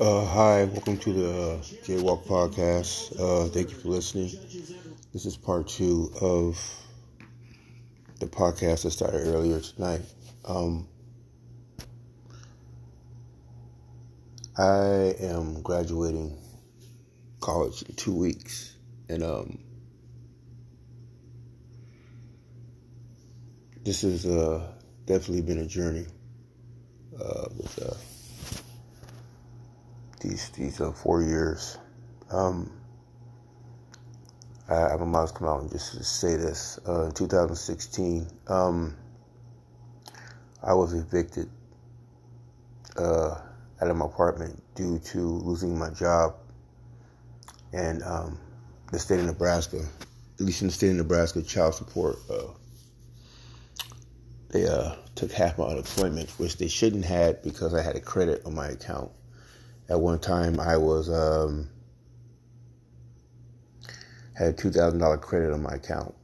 Uh, hi, welcome to the uh, Jaywalk podcast. Uh, thank you for listening. This is part two of the podcast that started earlier tonight. Um, I am graduating college in two weeks, and um, this has uh, definitely been a journey uh, with uh, these these uh, four years. Um, I, I must come out and just say this. Uh, in 2016, um, I was evicted uh, out of my apartment due to losing my job, and um, the state of Nebraska, at least in the state of Nebraska, child support. Uh, they uh, took half my unemployment, which they shouldn't had because I had a credit on my account at one time I was um, had two thousand dollar credit on my account.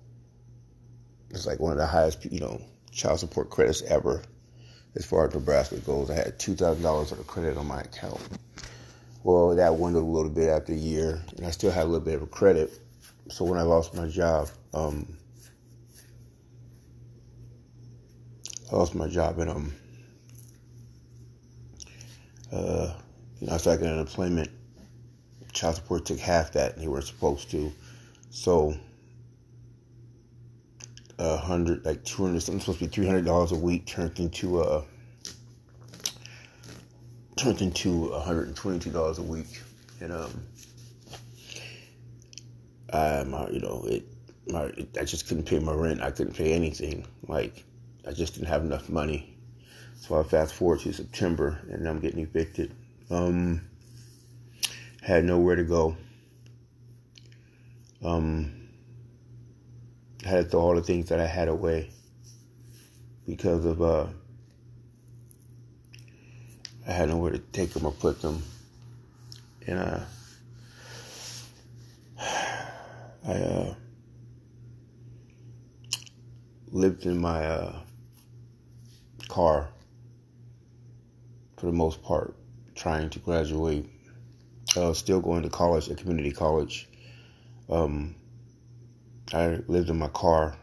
It's like one of the highest, you know, child support credits ever, as far as Nebraska goes. I had two thousand dollars of credit on my account. Well, that dwindled a little bit after a year, and I still had a little bit of a credit. So when I lost my job, um, I lost my job, and um, uh, know, I getting unemployment. Child support took half that, they weren't supposed to. So, a hundred, like two hundred, something supposed to be three hundred dollars a week turned into a uh, turned into one hundred and twenty-two dollars a week, and um, I, my, you know, it, my, it, I just couldn't pay my rent. I couldn't pay anything. Like, I just didn't have enough money. So I fast forward to September, and I'm getting evicted. Um, had nowhere to go. Um, had to throw all the things that I had away because of uh, I had nowhere to take them or put them, and uh, I uh, lived in my uh, car for the most part trying to graduate, uh, still going to college, a community college. Um, I lived in my car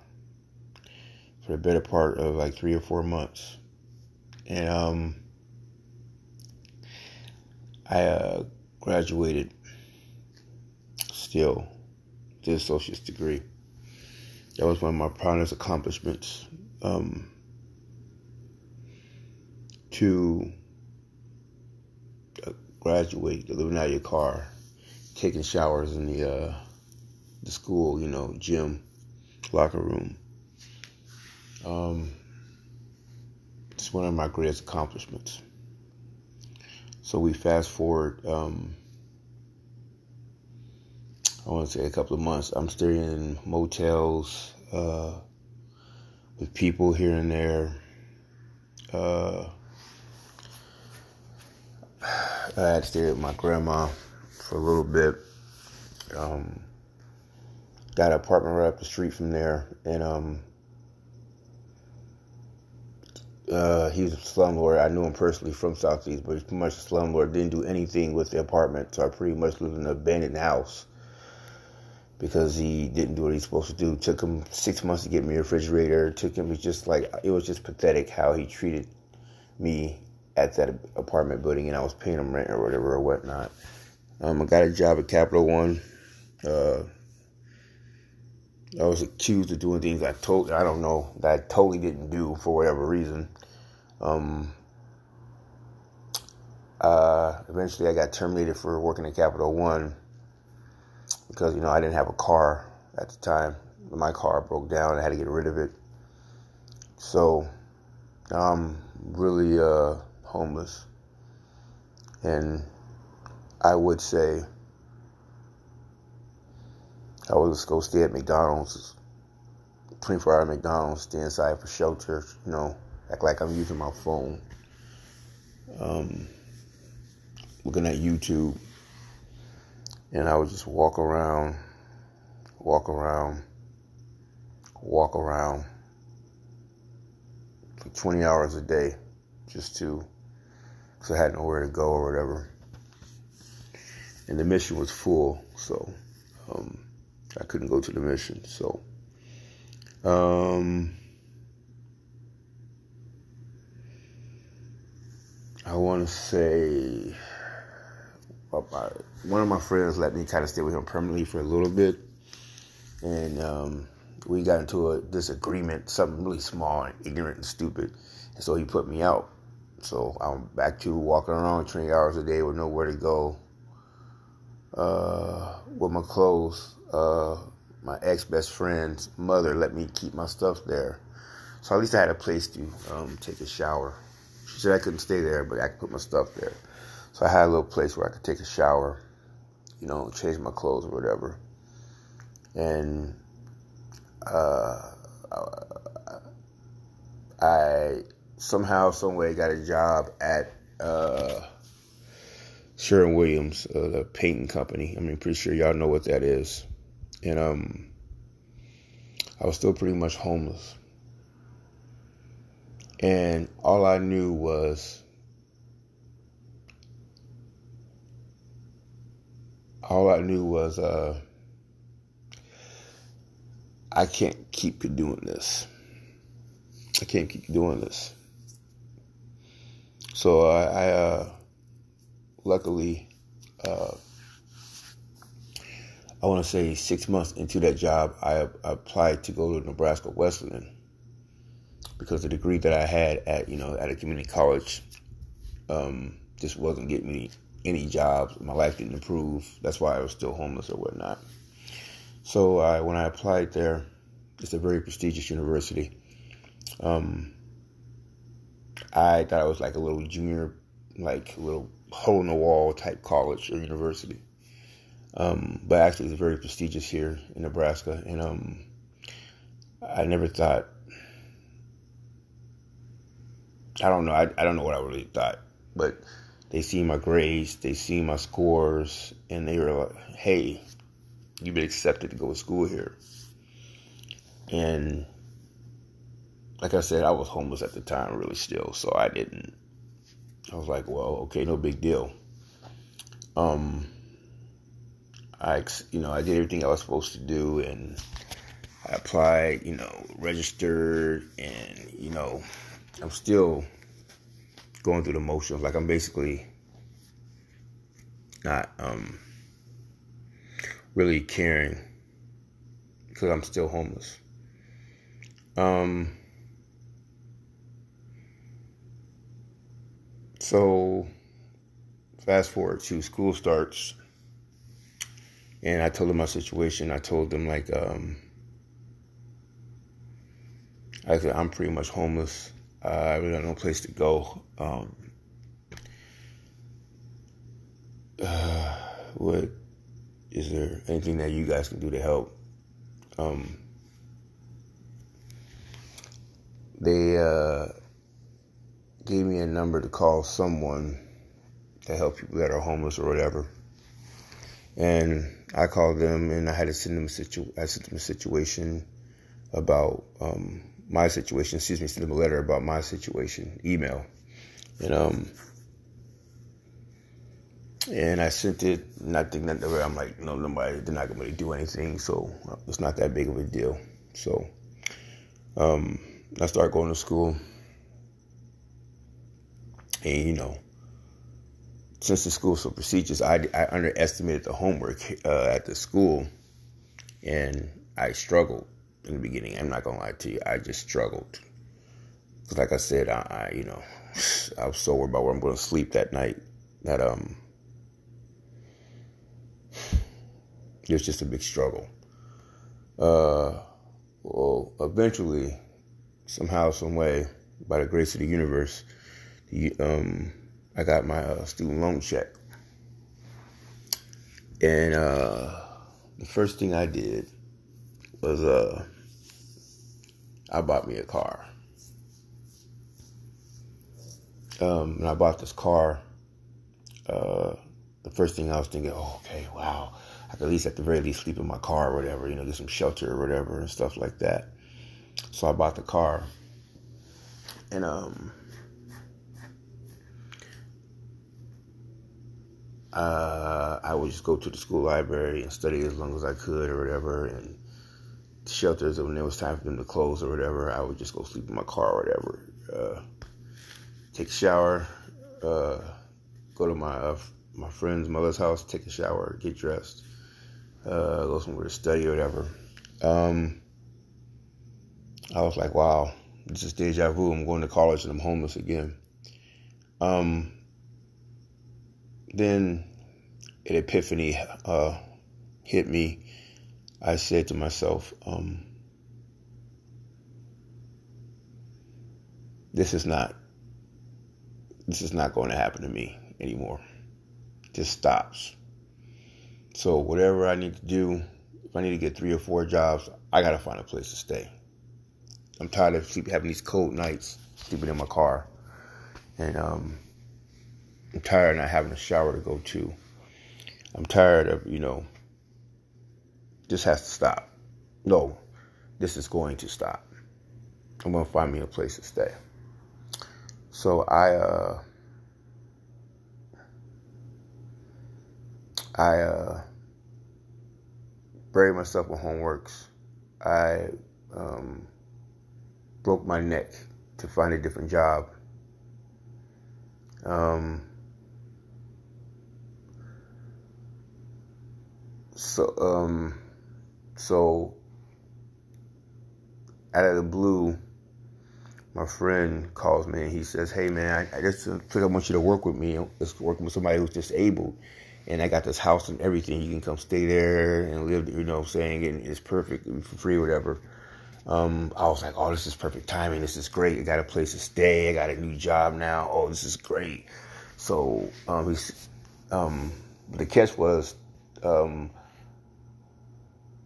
for the better part of like three or four months. And um, I uh, graduated still, did associate's degree. That was one of my proudest accomplishments. Um, to graduate, living out of your car, taking showers in the uh, the school, you know, gym, locker room. Um, it's one of my greatest accomplishments. So we fast forward. Um, I want to say a couple of months. I'm staying in motels uh, with people here and there. Uh, I had stayed with my grandma for a little bit. Um, got an apartment right up the street from there, and um, uh, he was a slumlord. I knew him personally from Southeast, but he's pretty much a slumlord. Didn't do anything with the apartment, so I pretty much lived in an abandoned house because he didn't do what he's supposed to do. Took him six months to get me a refrigerator. It took him. Just like it was just pathetic how he treated me at that apartment building and I was paying them rent or whatever or whatnot. Um, I got a job at Capital One. Uh, I was accused of doing things I told I don't know that I totally didn't do for whatever reason. Um, uh, eventually, I got terminated for working at Capital One because you know I didn't have a car at the time. My car broke down. I had to get rid of it. So I'm really uh, homeless. And I would say I would just go stay at McDonald's, 24 hour McDonald's, stay inside for shelter, you know, act like I'm using my phone, um, looking at YouTube. And I would just walk around, walk around, walk around for 20 hours a day just to, because I had nowhere to go or whatever. And the mission was full, so um, I couldn't go to the mission. So, um, I want to say one of my friends let me kind of stay with him permanently for a little bit, and um, we got into a disagreement, something really small and ignorant and stupid, and so he put me out. So I'm back to walking around 20 hours a day with nowhere to go. Uh, with my clothes, uh, my ex best friend's mother let me keep my stuff there. So at least I had a place to um, take a shower. She said I couldn't stay there, but I could put my stuff there. So I had a little place where I could take a shower, you know, change my clothes or whatever. And uh, I somehow, some way got a job at uh, Sherwin Williams, uh, the painting company. I mean, pretty sure y'all know what that is. And um, I was still pretty much homeless. And all I knew was all I knew was uh, I can't keep doing this. I can't keep doing this. So I, I uh, luckily, uh, I want to say six months into that job, I, I, applied to go to Nebraska Wesleyan because the degree that I had at you know at a community college um, just wasn't getting me any jobs. My life didn't improve. That's why I was still homeless or whatnot. So I, when I applied there, it's a very prestigious university. Um, I thought I was like a little junior, like little hole in the wall type college or university. Um, but actually, it's very prestigious here in Nebraska, and um, I never thought. I don't know. I, I don't know what I really thought, but they see my grades, they see my scores, and they were like, "Hey, you've been accepted to go to school here." And like I said, I was homeless at the time, really still, so I didn't. I was like, well, okay, no big deal. Um, I, you know, I did everything I was supposed to do, and I applied, you know, registered, and you know, I'm still going through the motions. Like I'm basically not um really caring because I'm still homeless. Um So, fast forward to school starts, and I told them my situation. I told them like, um, I said I'm pretty much homeless. Uh, I really have no place to go. Um, uh, what is there anything that you guys can do to help? Um, they uh, gave me a number to call someone to help people that are homeless or whatever. And I called them and I had to send them a situ I sent them a situation about um, my situation, excuse me, send them a letter about my situation, email. And um and I sent it not thinking that I'm like, no, nobody they're not gonna really do anything, so it's not that big of a deal. So um I started going to school and, you know, since the school's so prestigious, I, I underestimated the homework uh, at the school and I struggled in the beginning. I'm not to lie to you. I just struggled. Cause like I said, I, I, you know, I was so worried about where I'm to sleep that night that, um, it was just a big struggle. Uh, well, eventually, somehow, some way, by the grace of the universe, um, I got my uh, student loan check. And uh, the first thing I did was uh, I bought me a car. Um, and I bought this car. Uh, the first thing I was thinking, oh, okay, wow, I could at least, at the very least, sleep in my car or whatever, you know, get some shelter or whatever and stuff like that. So I bought the car. And um, uh, I would just go to the school library and study as long as I could or whatever. And shelters, when it was time for them to close or whatever, I would just go sleep in my car or whatever. Uh, take a shower, uh, go to my uh, my friend's mother's house, take a shower, get dressed, uh, go somewhere to study or whatever. Um, I was like, wow, this is deja vu. I'm going to college and I'm homeless again. Um, then an epiphany uh, hit me. I said to myself, um, this is not this is not going to happen to me anymore. Just stops. So whatever I need to do, if I need to get three or four jobs, I gotta find a place to stay. I'm tired of sleep, having these cold nights, sleeping in my car, and um, I'm tired of not having a shower to go to. I'm tired of you know. This has to stop. No, this is going to stop. I'm gonna find me a place to stay. So I uh I uh buried myself with homeworks. I um, broke my neck to find a different job. Um, so um, so out of the blue my friend calls me and he says, "Hey man, I, I just I want you to work with me. Just working with somebody who's disabled, and I got this house and everything. You can come stay there and live. You know, what I'm saying and it's perfect for free, whatever." Um, I was like, "Oh, this is perfect timing. This is great. I got a place to stay. I got a new job now. Oh, this is great." So um, um, the catch was um,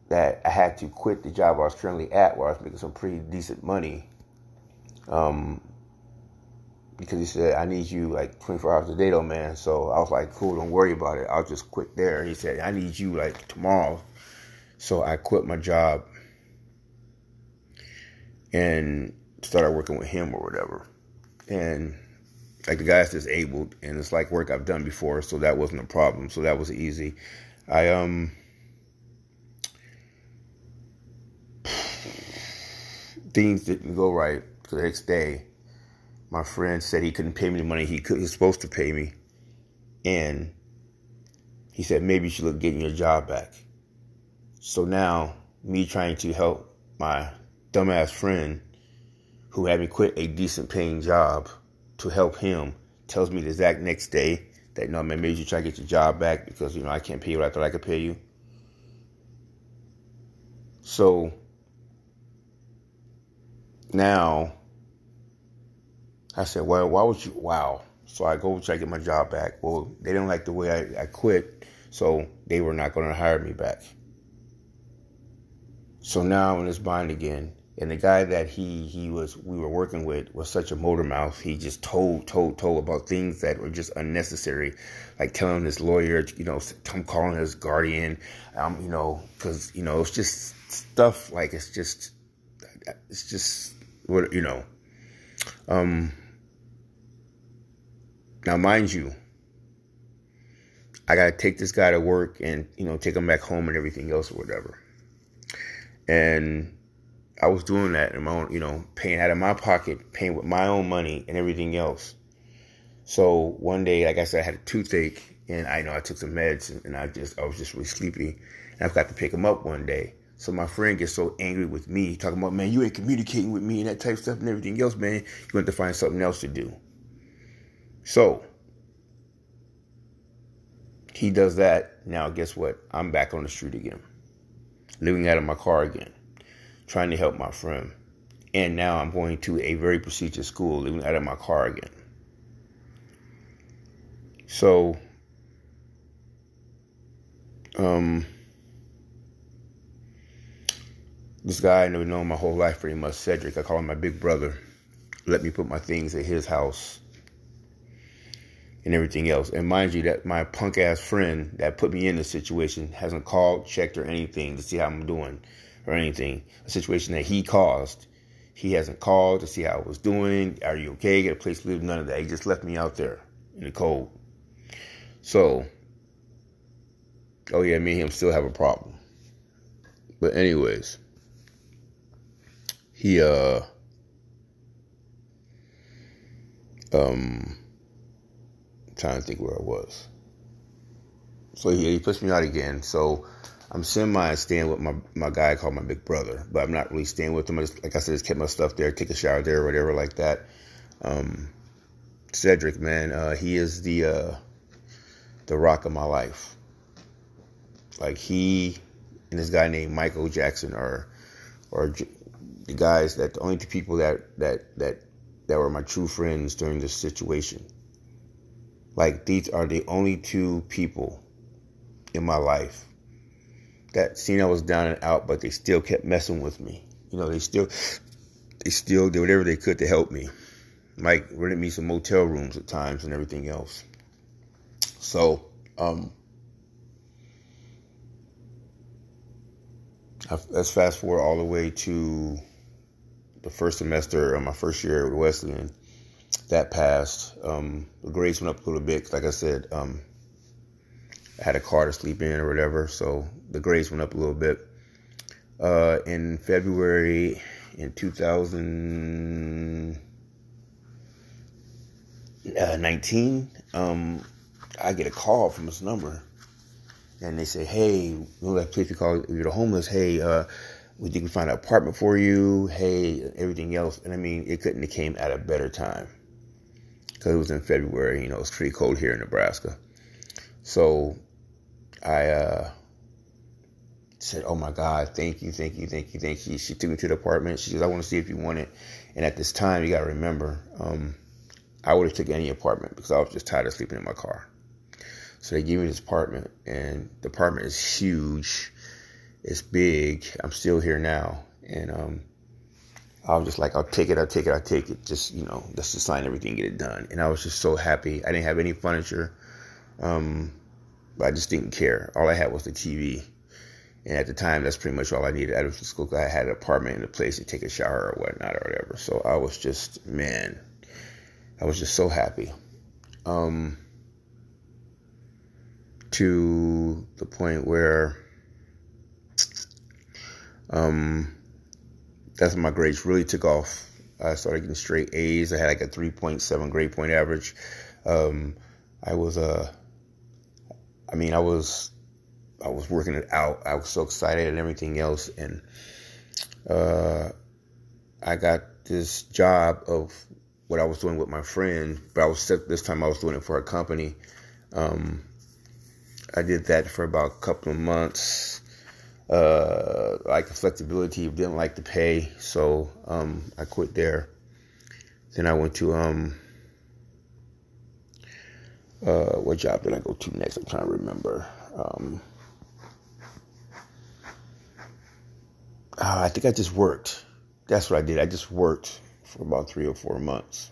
that I had to quit the job I was currently at, where I was making some pretty decent money um, because he said, I need you like 24 hours a day though, man. So I was like, cool, don't worry about it. I'll just quit there. He said, I need you like tomorrow. So I quit my job and started working with him or whatever. And like the guy's disabled and it's like work I've done before, so that wasn't a problem. So that was easy. I um things didn't go right the next day, my friend said he couldn't pay me the money he could, he was supposed to pay me. And he said, maybe you should look getting your job back. So now, me trying to help my dumbass friend who had me quit a decent paying job to help him tells me the exact next day that, no, man, maybe you try to get your job back because, you know, I can't pay you what I thought I could pay you. So now I said, well, why would you? Wow. So I go try to get my job back. Well, they didn't like the way I, I quit, so they were not going to hire me back. So now I'm in this bind again. And the guy that he he was we were working with was such a motor mouth. He just told told told about things that were just unnecessary, like telling his lawyer, you know, I'm calling his guardian, um, you know, because you know it's just stuff like it's just it's just what you know, um. Now, mind you, I got to take this guy to work and, you know, take him back home and everything else or whatever. And I was doing that in my own, you know, paying out of my pocket, paying with my own money and everything else. So one day, like I said, I had a toothache and I you know I took some meds and I just, I was just really sleepy and I forgot to pick him up one day. So my friend gets so angry with me, talking about, man, you ain't communicating with me and that type of stuff and everything else, man. You're going to find something else to do. So he does that. Now, guess what? I'm back on the street again, living out of my car again, trying to help my friend. And now I'm going to a very prestigious school, living out of my car again. So, um, this guy I never known my whole life pretty much, Cedric. I call him my big brother. Let me put my things at his house and everything else. And mind you, that my punk ass friend that put me in this situation hasn't called, checked, or anything to see how I'm doing or anything. A situation that he caused. He hasn't called to see how I was doing. Are you okay? Get a place to live? None of that. He just left me out there in the cold. So oh yeah, me and him still have a problem. But anyways, he uh um I'm trying to think where I was. So he, he puts me out again. So I'm semi staying with my my guy called my big brother, but I'm not really staying with him. I just, like I said, just kept my stuff there, take a shower there, or whatever like that. Um, Cedric, man, uh, he is the uh, the rock of my life. Like he and this guy named Michael Jackson are are the guys that the only two people that that that that were my true friends during this situation. Like these are the only two people in my life that seen I was down and out, but they still kept messing with me. You know, they still they still did whatever they could to help me. Mike rented me some motel rooms at times and everything else. So, um, let's fast forward all the way to the first semester of my first year at Wesleyan. That passed. Um, the grades went up a little bit. Like I said, um, I had a car to sleep in or whatever, so the grades went up a little bit. Uh, in February in 2019, um, I get a call from this number, and they say, "Hey, you know that place you call you're the homeless. Hey, uh, we we find an apartment for you. Hey, everything else." And I mean, it couldn't have came at a better time because it was in February. You know, it's pretty cold here in Nebraska. So I uh, said, "Oh my God, thank you, thank you, thank you, thank you." She took me to the apartment. She says, "I want to see if you want it." And at this time, you got to remember, um, I would have took any apartment because I was just tired of sleeping in my car. So they gave me this apartment, and the apartment is huge. It's big. I'm still here now, and um, I was just like, I'll take it, I'll take it, I'll take it. Just you know, just sign everything, get it done. And I was just so happy. I didn't have any furniture, um, but I just didn't care. All I had was the TV and at the time, that's pretty much all I needed out of school. I had an apartment and a place to take a shower or whatnot or whatever. So I was just, man, I was just so happy. Um, to the point where, um, that's when my grades really took off. I started getting straight A's. I had like a 3.7 grade point average. Um, I was, uh, I mean, I was I was working it out. I was so excited and everything else, and uh, I got this job of what I was doing with my friend, but I was this time I was doing it for a company. Um, I did that for about a couple of months. Uh, like the flexibility, didn't like the pay, so um, I quit there. Then I went to um, uh, what job did I go to next? I'm trying to remember. Um, uh, I think I just worked. That's what I did. I just worked for about three or four months.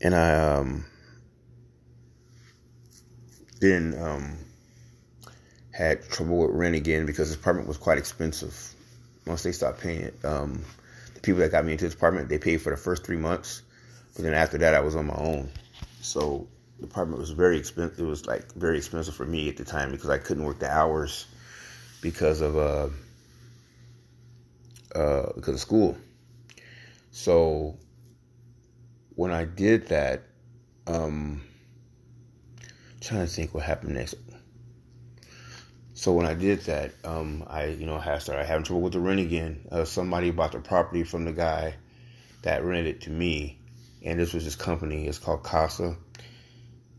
And I um, then um, had trouble with rent again because this apartment was quite expensive. Once they stopped paying it, um, the people that got me into this apartment, they paid for the first three months. But then after that, I was on my own. So the apartment was very expensive. It was like very expensive for me at the time because I couldn't work the hours because of uh, uh, because of school. So when I did that, um, trying to think what happened next. So when I did that, um, I you know had started having trouble with the rent again. Uh, somebody bought the property from the guy that rented it to me, and this was his company. It's called Casa,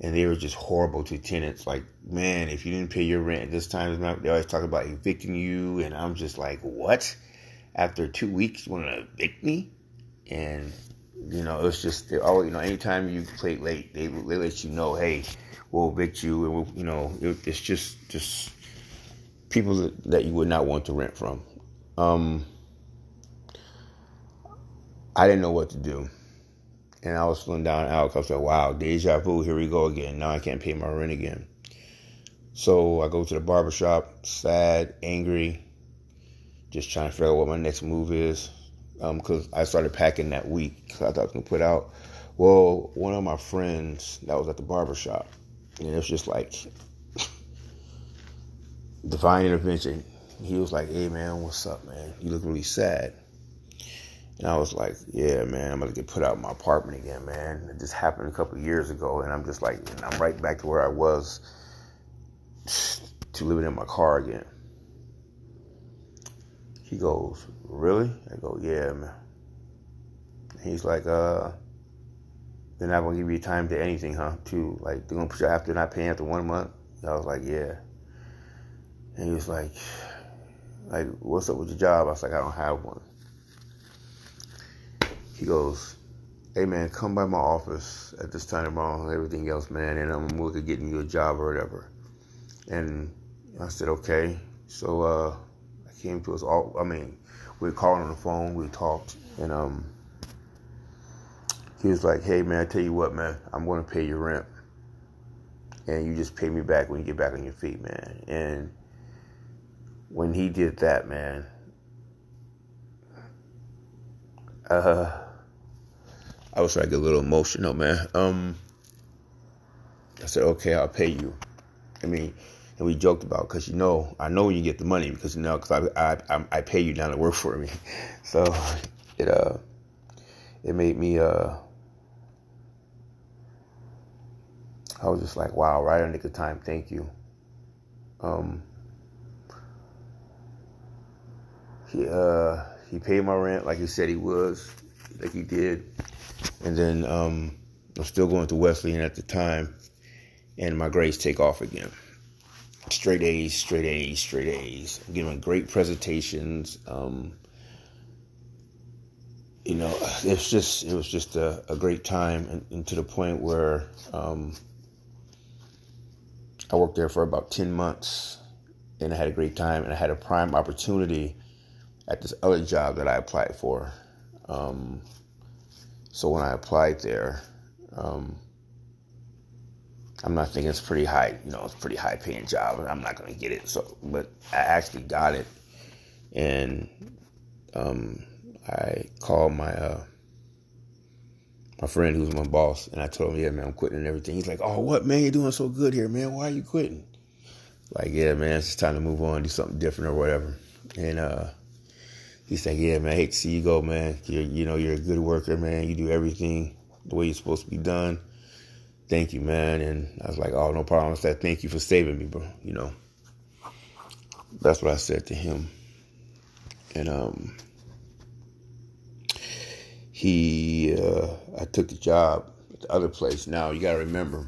and they were just horrible to tenants. Like, man, if you didn't pay your rent this time, they always talk about evicting you, and I'm just like, what? after two weeks you want to evict me, and you know it's just they all you know anytime you play late, they they let you know, hey, we'll evict you, and we'll, you know it, it's just just people that, that you would not want to rent from. Um, I didn't know what to do. And I was feeling down out because I said, wow, deja vu, here we go again. Now I can't pay my rent again. So I go to the barbershop, sad, angry, just trying to figure out what my next move is. Because um, I started packing that week because I thought I was going to put out. Well, one of my friends that was at the barbershop, and it was just like, divine intervention. He was like, "Hey man, what's up, man? You look really sad." And I was like, "Yeah, man, I'm gonna get put out of my apartment again, man. It just happened a couple years ago, and I'm just like, I'm right back to where I was to living in my car again." He goes, "Really?" I go, "Yeah, man." He's like, "Uh." They're not gonna give you time to anything, huh? To like they're gonna put you after not paying after one month. I was like, yeah. And he was like, like, what's up with your job? I was like, I don't have one. He goes, hey man, come by my office at this time tomorrow, and everything else, man, and I'm gonna look at getting you a job or whatever. And I said, okay. So uh, I came to us all. I mean, we were calling on the phone, we talked, and um, he was like, hey man, I tell you what, man, I'm gonna pay your rent and you just pay me back when you get back on your feet, man. And when he did that, man, uh, I was like a little emotional, man. Um, I said, okay, I'll pay you. I mean, and we joked about because you know, I know you get the money because you know, because I, I I pay you down to work for me, so it uh it made me uh I was just like, wow, right on the good time. Thank you. Um, he uh, he paid my rent like he said he was, like he did, and then um, I'm still going to Wesleyan at the time, and my grades take off again. Straight A's, straight A's, straight A's. I'm giving great presentations. Um, you know, it's just it was just a, a great time, and, and, to the point where um, I worked there for about 10 months and I had a great time and I had a prime opportunity at this other job that I applied for. Um, so when I applied there, um, I'm not thinking it's pretty high, you know, it's pretty high paying job and I'm not going to get it. So, but I actually got it. And, um, I called my, uh, my friend who's my boss, and I told him, yeah, man, I'm quitting and everything. He's like, oh, what, man? You're doing so good here, man. Why are you quitting? Like, yeah, man, it's time to move on, do something different or whatever. And uh, he's like, yeah, man, I hate to see you go, man. You're, you know, you're a good worker, man. You do everything the way you're supposed to be done. Thank you, man. And I was like, oh, no problem. I said, thank you for saving me, bro. You know, that's what I said to him. And um, he uh, I took the job at the other place. Now you got to remember,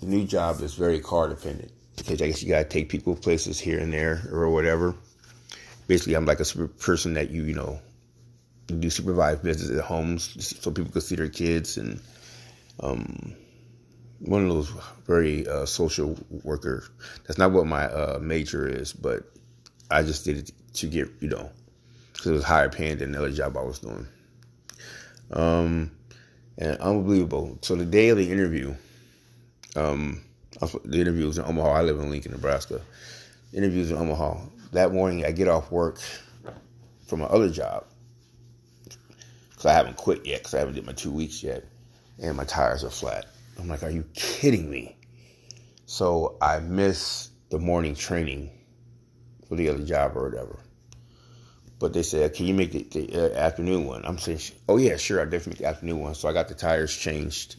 the new job is very car dependent because I guess you got to take people places here and there or whatever. Basically, I'm like a person that you you know do supervised visits at homes so people could see their kids and um, one of those very uh, social worker. That's not what my uh, major is, but I just did it to get you know because it was higher paying than the other job I was doing. Um, and unbelievable. So the day of the interview, um, the interview was in Omaha. I live in Lincoln, Nebraska. The interview was in Omaha. That morning, I get off work from my other job because I haven't quit yet because I haven't did my two weeks yet, and my tires are flat. I'm like, are you kidding me? So I miss the morning training for the other job or whatever. But they said, can you make the, the uh, afternoon one? I'm saying, oh yeah, sure, I'll definitely make the afternoon one. So I got the tires changed,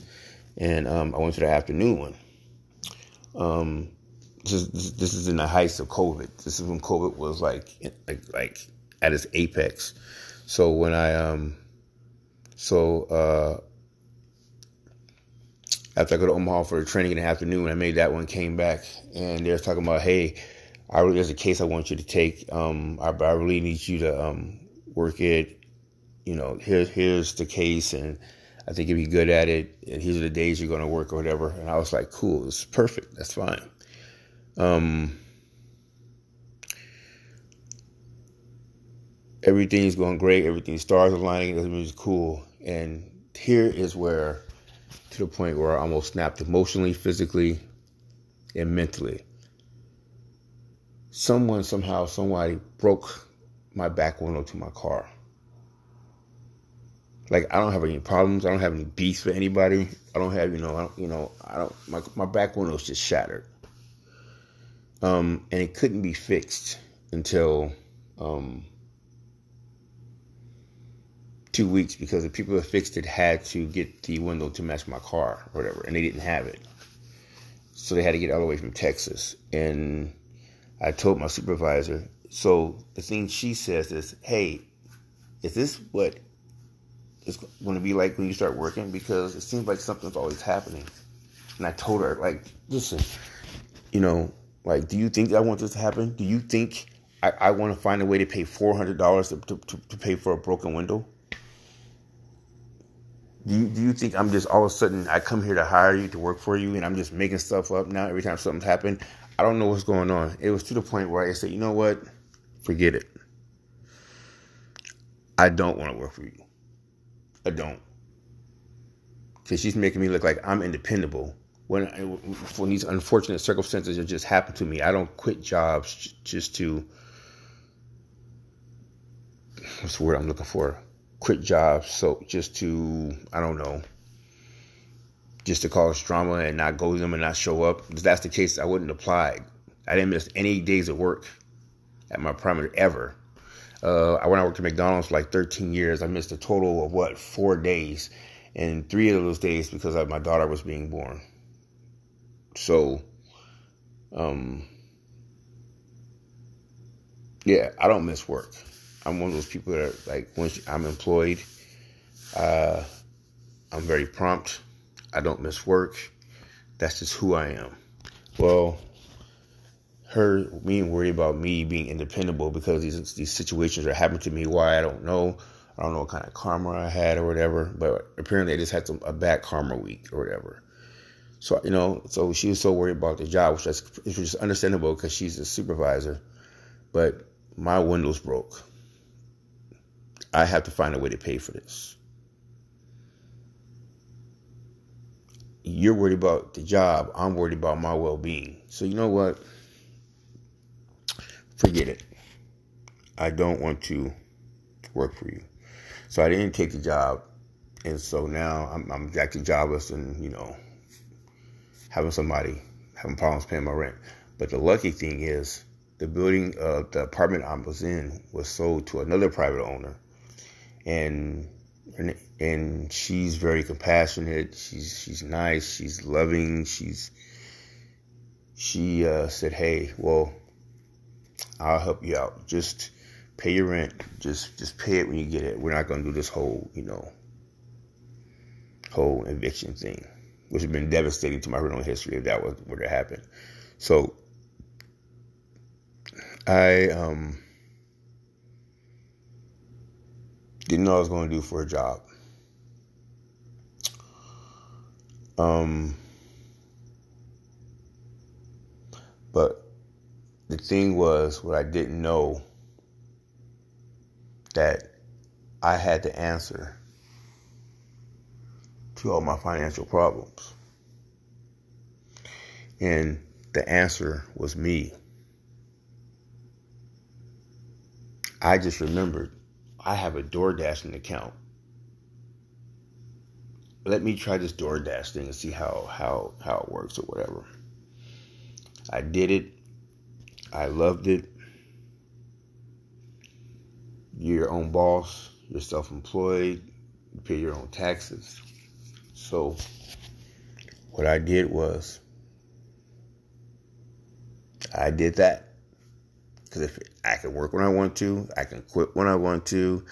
and um, I went to the afternoon one. Um, this is this is in the heights of COVID. This is when COVID was like like like at its apex. So when I um, so uh, after I go to Omaha for training in the afternoon, I made that one, came back, and they're talking about, hey I really, there's a case I want you to take. Um, I, I really need you to um, work it. You know, here, here's the case, and I think you'll be good at it. And are the days you're going to work or whatever. And I was like, cool, it's perfect. That's fine. Um, everything's going great. Everything stars aligning. Everything's cool. And here is where, to the point where I almost snapped emotionally, physically, and mentally someone somehow somebody broke my back window to my car. Like I don't have any problems. I don't have any beef with anybody. I don't have you know I don't you know I don't my my back window is just shattered. Um, and it couldn't be fixed until um, two weeks because the people that fixed it had to get the window to match my car or whatever, and they didn't have it. So they had to get all the way from Texas. And I told my supervisor, so the thing she says is, hey, is this what it's going to be like when you start working? Because it seems like something's always happening. And I told her, like, listen, you know, like, do you think I want this to happen? Do you think I, I want to find a way to pay $400 to, to, to pay for a broken window? Do you, do you think I'm just all of a sudden I come here to hire you to work for you and I'm just making stuff up now every time something's happened? I don't know what's going on. It was to the point where I said, you know what? Forget it. I don't want to work for you. I don't. Because she's making me look like I'm independable. When, when these unfortunate circumstances just happened to me, I don't quit jobs just to, what's the word I'm looking for? quit jobs so just to I don't know just to cause drama and not go to them and not show up. If that's the case, I wouldn't apply. I didn't miss any days of work at my primary ever. Uh, I went I worked at McDonald's for like 13 years. I missed a total of what four days, and three of those days because my daughter was being born. So, um, yeah, I don't miss work. I'm one of those people that like once I'm employed, uh, I'm very prompt. I don't miss work. That's just who I am. Well, her being worried about me being independable because these these situations are happening to me. Why I don't know. I don't know what kind of karma I had or whatever. But apparently, I just had some a bad karma week or whatever. So you know, so she was so worried about the job, which is which is understandable because she's a supervisor. But my windows broke. I have to find a way to pay for this. You're worried about the job. I'm worried about my well being. So, you know what? Forget it. I don't want to work for you. So, I didn't take the job. And so now I'm, I'm jobless and, you know, having somebody having problems paying my rent. But the lucky thing is, the building, uh, the apartment I was in was sold to another private owner and and she's very compassionate. She's she's nice. She's loving. She's she uh, said, "Hey, well, I'll help you out. Just pay your rent. Just just pay it when you get it. We're not gonna do this whole you know whole eviction thing, which has been devastating to my criminal history if that was were to happen. So I um didn't know I was going to do for a job. Um, but the thing was, what I didn't know that I had to answer to all my financial problems. And the answer was me. I just remembered I have a DoorDashing account. Let me try this DoorDash thing and see how how how it works or whatever. I did it. I loved it. You're your own boss. You're self-employed. You pay your own taxes. So what I did was I did that. Because if I can work when I want to, I can quit when I want to,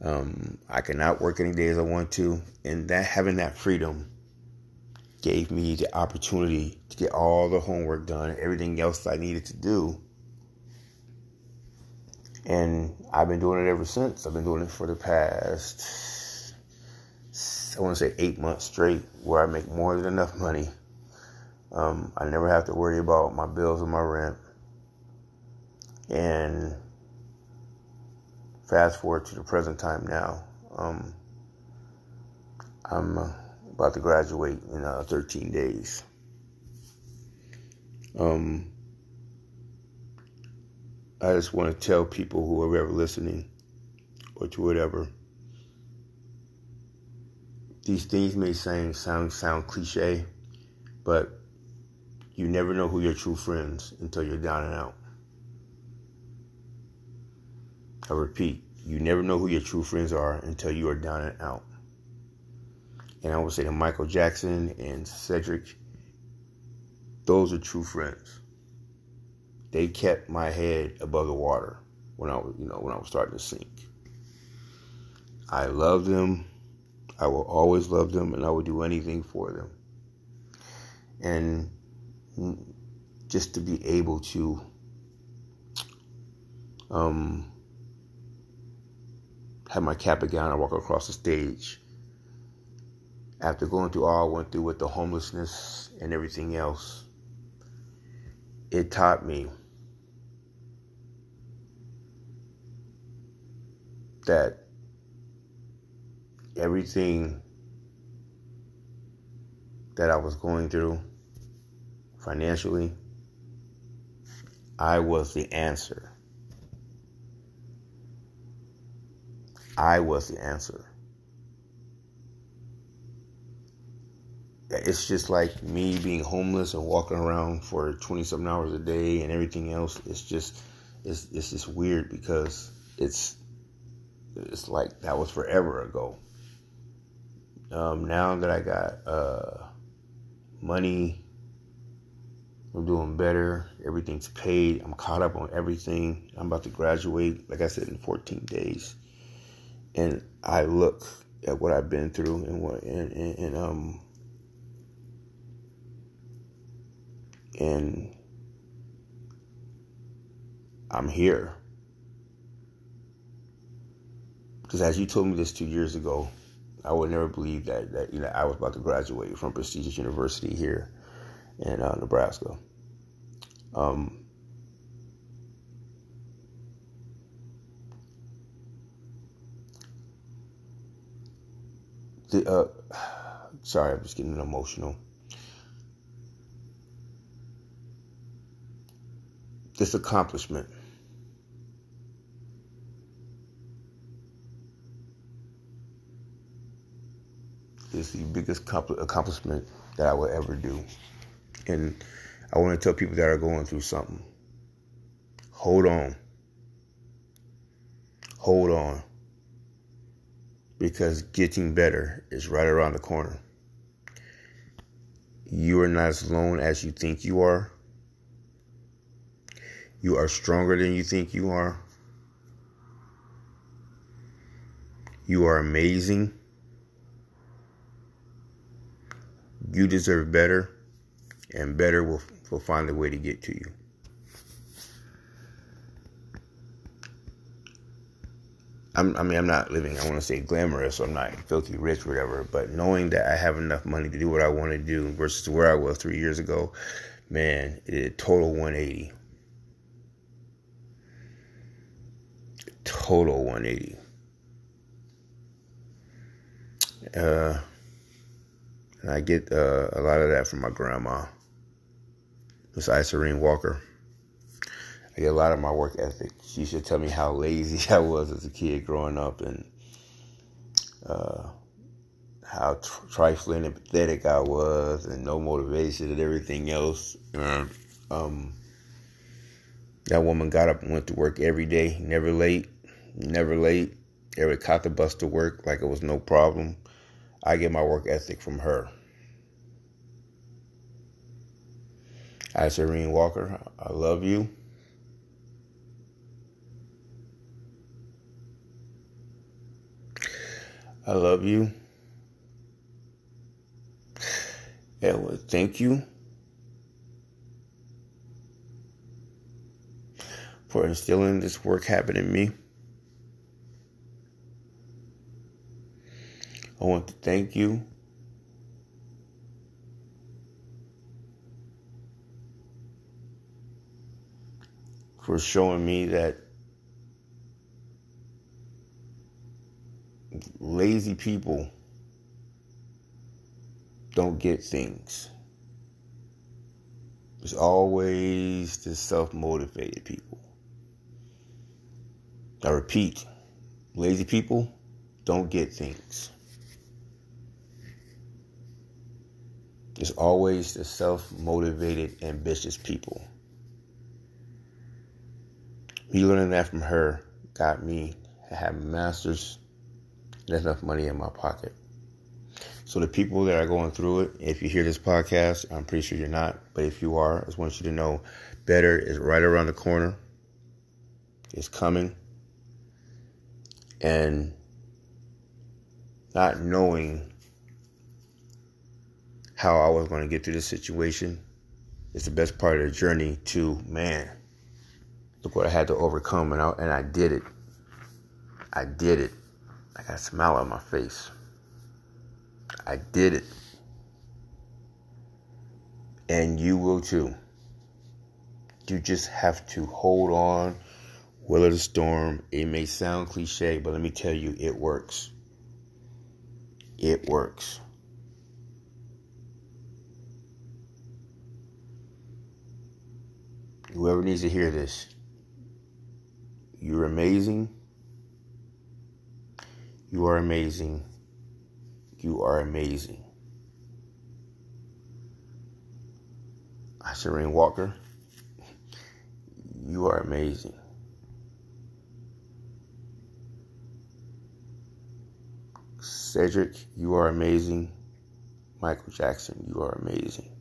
um, I can not work any days I want to, and that having that freedom gave me the opportunity to get all the homework done, everything else I needed to do. And I've been doing it ever since. I've been doing it for the past, I want to say eight months straight, where I make more than enough money. Um, I never have to worry about my bills or my rent. And fast forward to the present time now. Um, I'm uh, about to graduate in uh, 13 days. Um, I just want to tell people who are ever listening or to whatever. These things may sound sound sound cliche, but You never know who your true friends until you're down and out. I repeat, you never know who your true friends are until you are down and out. And I would say to Michael Jackson and Cedric, those are true friends. They kept my head above the water when I was, you know, when I was starting to sink. I love them. I will always love them, and I will do anything for them. And just to be able to um, have my cap gown and walk across the stage after going through all I went through with the homelessness and everything else, it taught me that everything that I was going through financially, I was the answer. I was the answer. it's just like me being homeless and walking around for 20 something hours a day and everything else. It's just, it's, it's just weird because it's, it's like that was forever ago. Um, now that I got, uh, money, I'm doing better. Everything's paid. I'm caught up on everything. I'm about to graduate, like I said, in 14 days. And I look at what I've been through and what, and, and, and um, and I'm here. Because as you told me this two years ago, I would never believe that that you know I was about to graduate from prestigious university here in uh, Nebraska. Um, the uh, sorry, I'm just getting emotional. this accomplishment. Is the biggest accomplishment that I will ever do. And I want to tell people that are going through something hold on. Hold on. Because getting better is right around the corner. You are not as alone as you think you are. You are stronger than you think you are. You are amazing. You deserve better, and better will, will find a way to get to you. I'm, i mean, I'm not living, I want to say glamorous, so I'm not filthy rich, whatever, but knowing that I have enough money to do what I want to do versus where I was three years ago, man, it total 180. total 180. Uh, and I get uh, a lot of that from my grandma, Miss Iserene Walker. I get a lot of my work ethic. She used to tell me how lazy I was as a kid growing up and uh, how tr- trifling and pathetic I was and no motivation and everything else. um, that woman got up and went to work every day, never late, never late. Ever caught the bus to work like it was no problem. I get my work ethic from her. Hi, Serene Walker. I love you. I love you. Edward, thank you for instilling this work habit in me. I want to thank you. For showing me that lazy people don't get things. It's always the self motivated people. I repeat, lazy people don't get things. It's always the self motivated, ambitious people. Me learning that from her got me to have masters and enough money in my pocket. So the people that are going through it, if you hear this podcast, I'm pretty sure you're not, but if you are, I just want you to know better is right around the corner. It's coming. And not knowing how I was going to get through this situation is the best part of the journey to man. Look what I had to overcome and I, and I did it. I did it. I got a smile on my face. I did it. And you will too. You just have to hold on, weather the storm. It may sound cliche, but let me tell you, it works. It works. Whoever needs to hear this, you're amazing. You are amazing. You are amazing. Shireen Walker, you are amazing. Cedric, you are amazing. Michael Jackson, you are amazing.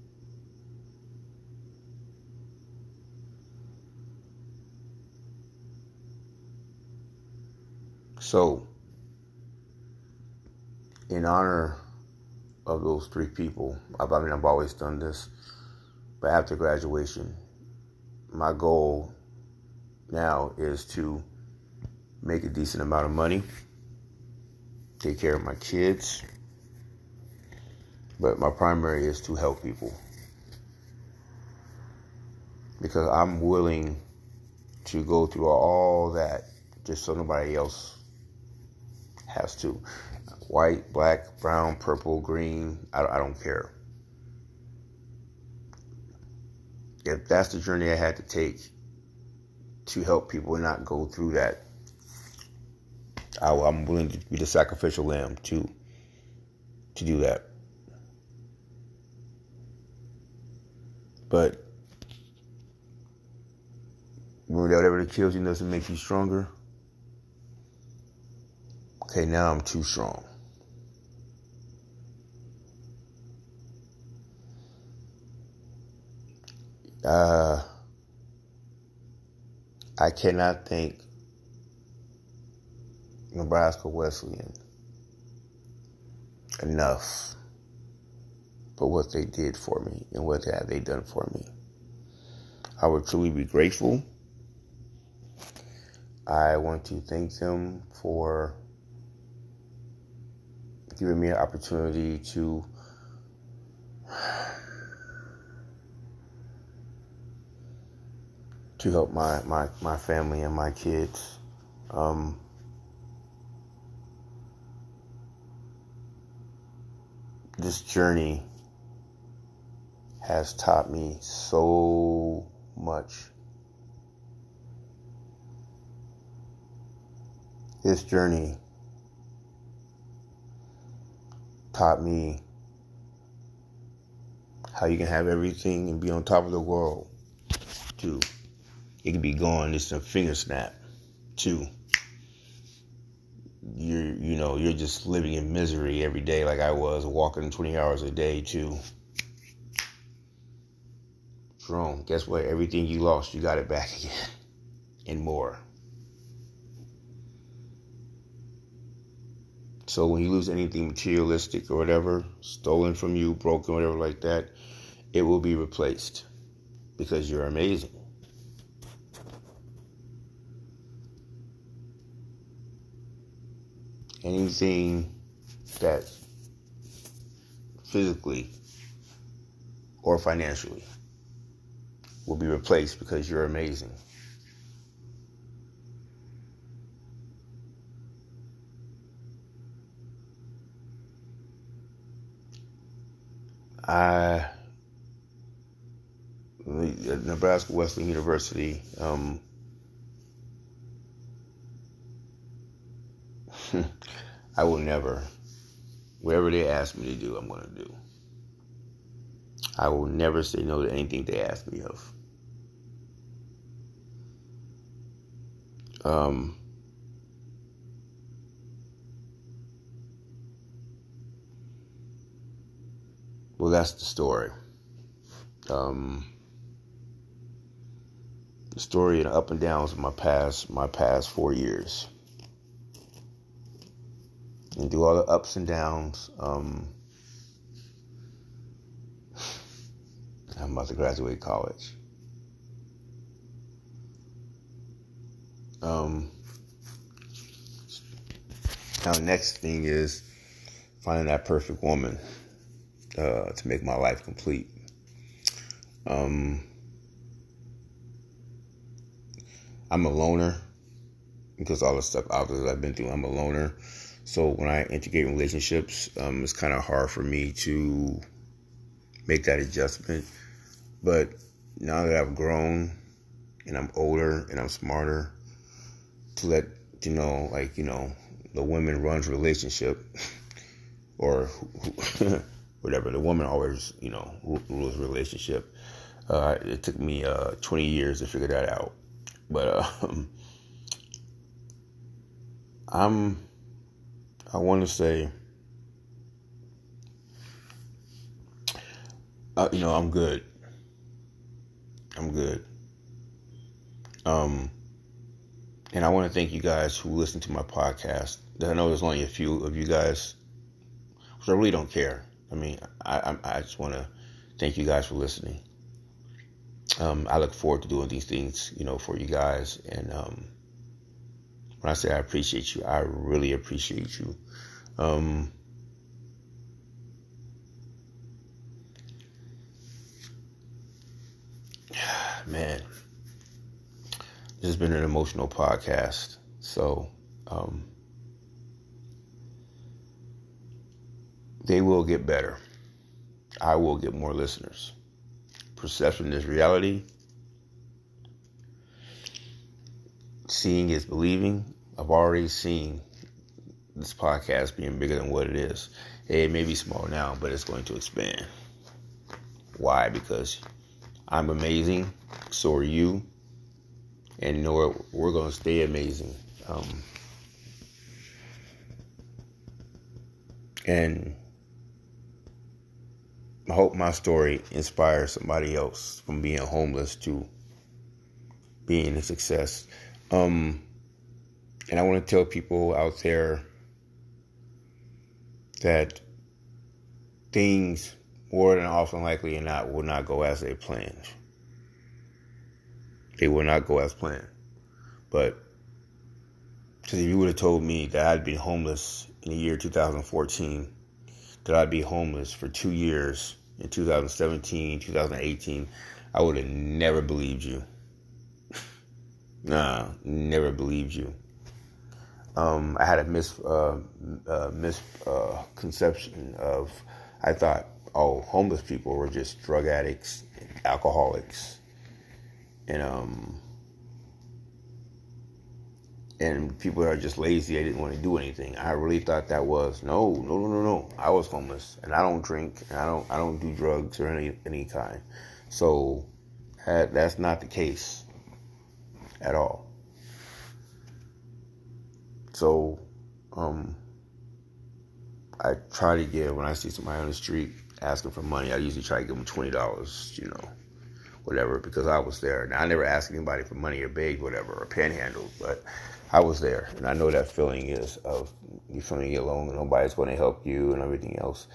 So, in honor of those three people, I mean, I've always done this, but after graduation, my goal now is to make a decent amount of money, take care of my kids, but my primary is to help people. Because I'm willing to go through all that just so nobody else has to white, black, brown, purple, green. I, I don't care. If that's the journey I had to take to help people not go through that, I, I'm willing to be the sacrificial lamb to to do that. But whatever that kills you doesn't make you stronger. Okay, now I'm too strong. Uh, I cannot thank Nebraska Wesleyan enough for what they did for me and what have they done for me. I would truly be grateful. I want to thank them for giving me an opportunity to to help my, my, my family and my kids. Um, this journey has taught me so much. This journey taught me how you can have everything and be on top of the world, too it can be gone just a finger snap. Two, you're you know you're just living in misery every day like I was walking 20 hours a day too. Jarone, guess what? Everything you lost, you got it back again, and more. So when you lose anything materialistic or whatever, stolen from you, broken, whatever like that, it will be replaced because you're amazing. anything that physically or financially will be replaced because you're amazing. I Nebraska Wesleyan University um, I will never, whatever they ask me to do, I'm going to do. I will never say no to anything they ask me of. Um, well, that's the story. Um, the story and up and downs of my past, my past four years, and do all the ups and downs. Um, I'm about to graduate college. Um, now, next thing is finding that perfect woman uh, to make my life complete. Um, I'm a loner because all the stuff obviously I've been through. I'm a loner, so when I integrate relationships, um, it's kind of hard for me to make that adjustment. But now that I've grown and I'm older and I'm smarter, to let you know, like you know, the woman runs relationship, or whatever. The woman always, you know, rules relationship. Uh, it took me uh, 20 years to figure that out, but um, I'm. I want to say, uh, you know, I'm good. I'm good. Um, and I want to thank you guys who listen to my podcast. I know there's only a few of you guys, so I really don't care. I mean, I, I, I just want to thank you guys for listening. Um, I look forward to doing these things, you know, for you guys. And um, when I say I appreciate you, I really appreciate you. Um, man, this has been an emotional podcast. So, um, they will get better. I will get more listeners. Perception is reality. Seeing is believing. I've already seen this podcast being bigger than what it is. It may be small now, but it's going to expand. Why? Because I'm amazing. So are you and we're, we're going to stay amazing. Um, and I hope my story inspires somebody else from being homeless to being a success. Um, and I want to tell people out there that things more than often likely or not will not go as they planned. They will not go as planned. But because if you would have told me that I'd been homeless in the year 2014, that I'd be homeless for two years in 2017, 2018, I would have never believed you. nah, never believed you. Um, I had a mis uh, uh, misconception uh, of I thought, oh, homeless people were just drug addicts, alcoholics, and um and people are just lazy. They didn't want to do anything. I really thought that was no, no, no, no, no. I was homeless, and I don't drink, and I don't, I don't do drugs or any any kind. So that, that's not the case at all. So, um, I try to give when I see somebody on the street asking for money. I usually try to give them twenty dollars. You know, whatever, because I was there. Now, I never asked anybody for money or begged, whatever, or panhandled, but I was there. And I know that feeling is of you feeling alone and nobody's going to help you and everything else.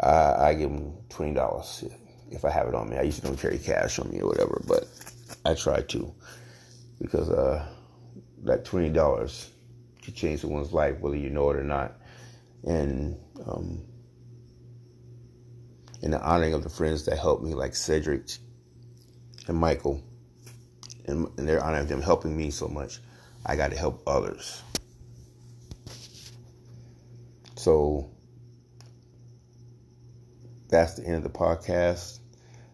I, I give them $20 if I have it on me. I usually don't carry cash on me or whatever, but I try to because uh, that $20 could change someone's life, whether you know it or not. And, um, in the honoring of the friends that helped me, like Cedric and Michael, and, and their honor of them helping me so much, I got to help others. So that's the end of the podcast.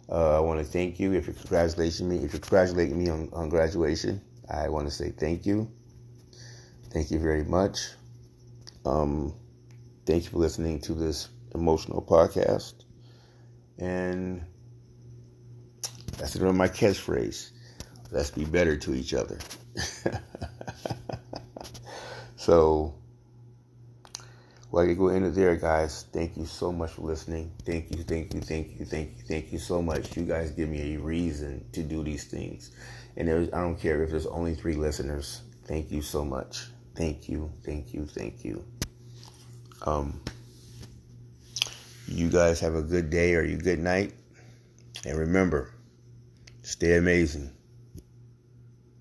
Uh, I want to thank you if you're congratulating me. If you're congratulating me on, on graduation, I want to say thank you. Thank you very much. Um, thank you for listening to this emotional podcast. And that's another my catchphrase. Let's be better to each other. so, well, I can go into there, guys. Thank you so much for listening. Thank you, thank you, thank you, thank you, thank you so much. You guys give me a reason to do these things. And I don't care if there's only three listeners. Thank you so much. Thank you, thank you, thank you. Um, you guys have a good day or you good night. And remember, stay amazing.